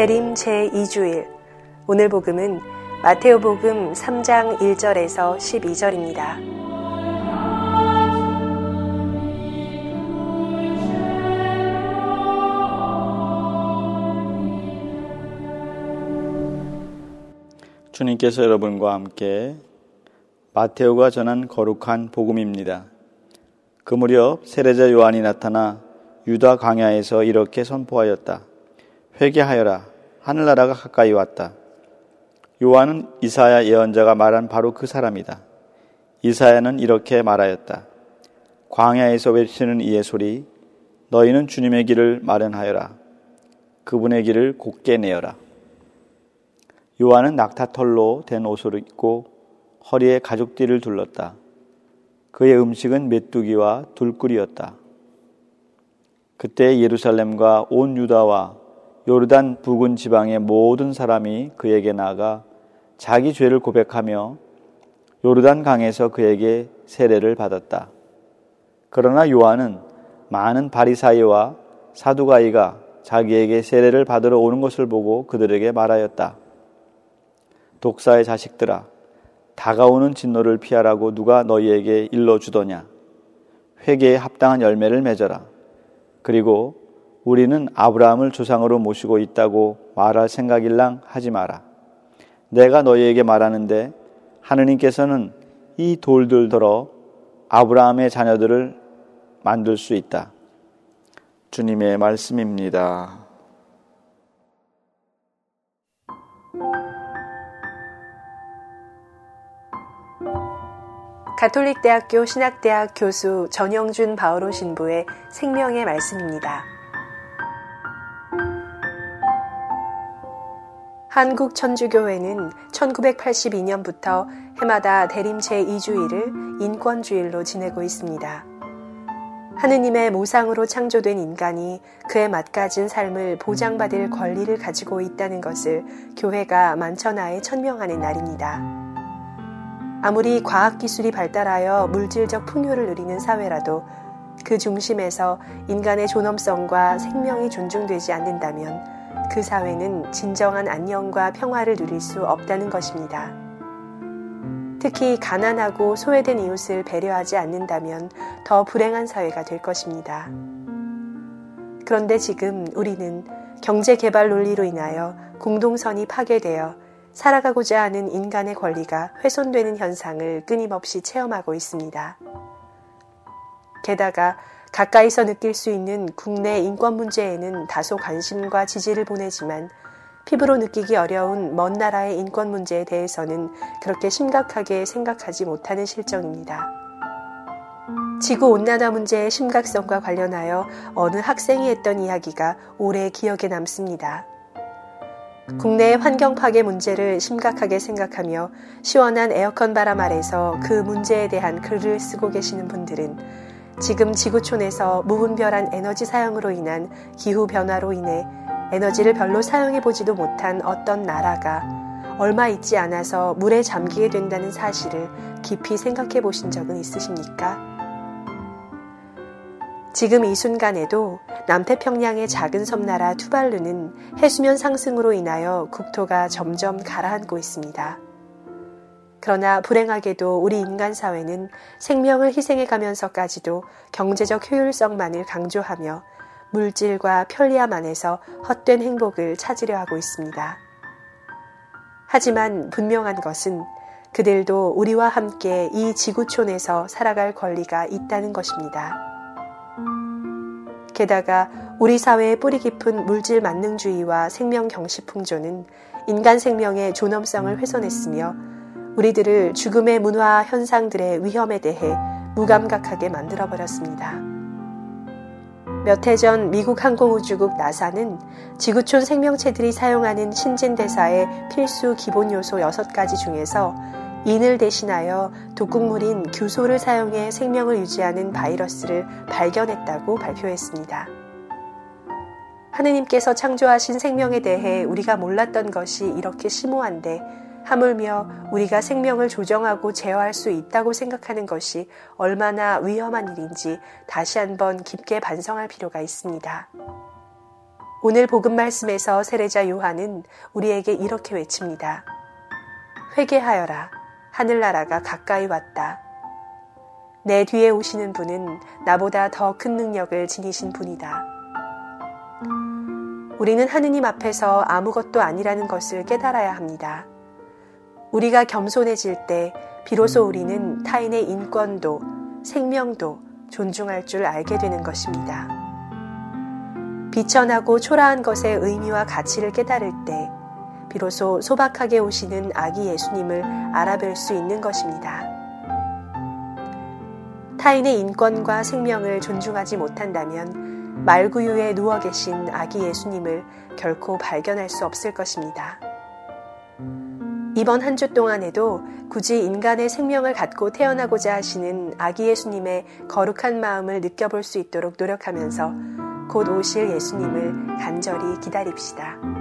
대림 제2주일 오늘 복음은 마테오 복음 3장 1절에서 12절입니다. 주님께서 여러분과 함께 마테오가 전한 거룩한 복음입니다. 그 무렵 세례자 요한이 나타나 유다 광야에서 이렇게 선포하였다. 회개하여라. 하늘나라가 가까이 왔다. 요한은 이사야 예언자가 말한 바로 그 사람이다. 이사야는 이렇게 말하였다. 광야에서 외치는 이의 소리, 너희는 주님의 길을 마련하여라. 그분의 길을 곧게 내어라. 요한은 낙타털로 된 옷을 입고 허리에 가죽띠를 둘렀다. 그의 음식은 메뚜기와 둘꿀이었다. 그때 예루살렘과 온 유다와 요르단 부근 지방의 모든 사람이 그에게 나가 자기 죄를 고백하며 요르단 강에서 그에게 세례를 받았다. 그러나 요한은 많은 바리사이와 사두가이가 자기에게 세례를 받으러 오는 것을 보고 그들에게 말하였다. 독사의 자식들아, 다가오는 진노를 피하라고 누가 너희에게 일러주더냐? 회개에 합당한 열매를 맺어라. 그리고 우리는 아브라함을 조상으로 모시고 있다고 말할 생각일랑 하지 마라. 내가 너희에게 말하는데 하느님께서는 이 돌들더러 아브라함의 자녀들을 만들 수 있다. 주님의 말씀입니다. 가톨릭대학교 신학대학 교수 전영준 바오로 신부의 생명의 말씀입니다. 한국 천주교회는 1982년부터 해마다 대림 제2주일을 인권주일로 지내고 있습니다. 하느님의 모상으로 창조된 인간이 그에 맞가진 삶을 보장받을 권리를 가지고 있다는 것을 교회가 만천하에 천명하는 날입니다. 아무리 과학기술이 발달하여 물질적 풍요를 누리는 사회라도 그 중심에서 인간의 존엄성과 생명이 존중되지 않는다면 그 사회는 진정한 안녕과 평화를 누릴 수 없다는 것입니다. 특히 가난하고 소외된 이웃을 배려하지 않는다면 더 불행한 사회가 될 것입니다. 그런데 지금 우리는 경제 개발 논리로 인하여 공동선이 파괴되어 살아가고자 하는 인간의 권리가 훼손되는 현상을 끊임없이 체험하고 있습니다. 게다가 가까이서 느낄 수 있는 국내 인권 문제에는 다소 관심과 지지를 보내지만 피부로 느끼기 어려운 먼 나라의 인권 문제에 대해서는 그렇게 심각하게 생각하지 못하는 실정입니다. 지구 온난화 문제의 심각성과 관련하여 어느 학생이 했던 이야기가 오래 기억에 남습니다. 국내의 환경 파괴 문제를 심각하게 생각하며 시원한 에어컨 바람 아래서 그 문제에 대한 글을 쓰고 계시는 분들은 지금 지구촌에서 무분별한 에너지 사용으로 인한 기후 변화로 인해 에너지를 별로 사용해 보지도 못한 어떤 나라가 얼마 있지 않아서 물에 잠기게 된다는 사실을 깊이 생각해 보신 적은 있으십니까? 지금 이 순간에도 남태평양의 작은 섬나라 투발루는 해수면 상승으로 인하여 국토가 점점 가라앉고 있습니다. 그러나 불행하게도 우리 인간 사회는 생명을 희생해 가면서까지도 경제적 효율성만을 강조하며 물질과 편리함 안에서 헛된 행복을 찾으려 하고 있습니다. 하지만 분명한 것은 그들도 우리와 함께 이 지구촌에서 살아갈 권리가 있다는 것입니다. 게다가 우리 사회의 뿌리 깊은 물질 만능주의와 생명 경시 풍조는 인간 생명의 존엄성을 훼손했으며 우리들을 죽음의 문화 현상들의 위험에 대해 무감각하게 만들어버렸습니다. 몇 해 전 미국 항공우주국 나사는 지구촌 생명체들이 사용하는 신진대사의 필수 기본 요소 6가지 중에서 인을 대신하여 독극물인 규소를 사용해 생명을 유지하는 바이러스를 발견했다고 발표했습니다. 하느님께서 창조하신 생명에 대해 우리가 몰랐던 것이 이렇게 심오한데 하물며 우리가 생명을 조정하고 제어할 수 있다고 생각하는 것이 얼마나 위험한 일인지 다시 한번 깊게 반성할 필요가 있습니다. 오늘 복음 말씀에서 세례자 요한은 우리에게 이렇게 외칩니다. 회개하여라. 하늘나라가 가까이 왔다. 내 뒤에 오시는 분은 나보다 더 큰 능력을 지니신 분이다. 우리는 하느님 앞에서 아무것도 아니라는 것을 깨달아야 합니다. 우리가 겸손해질 때 비로소 우리는 타인의 인권도 생명도 존중할 줄 알게 되는 것입니다. 비천하고 초라한 것의 의미와 가치를 깨달을 때 비로소 소박하게 오시는 아기 예수님을 알아뵐 수 있는 것입니다. 타인의 인권과 생명을 존중하지 못한다면 말구유에 누워 계신 아기 예수님을 결코 발견할 수 없을 것입니다. 이번 한 주 동안에도 굳이 인간의 생명을 갖고 태어나고자 하시는 아기 예수님의 거룩한 마음을 느껴볼 수 있도록 노력하면서 곧 오실 예수님을 간절히 기다립시다.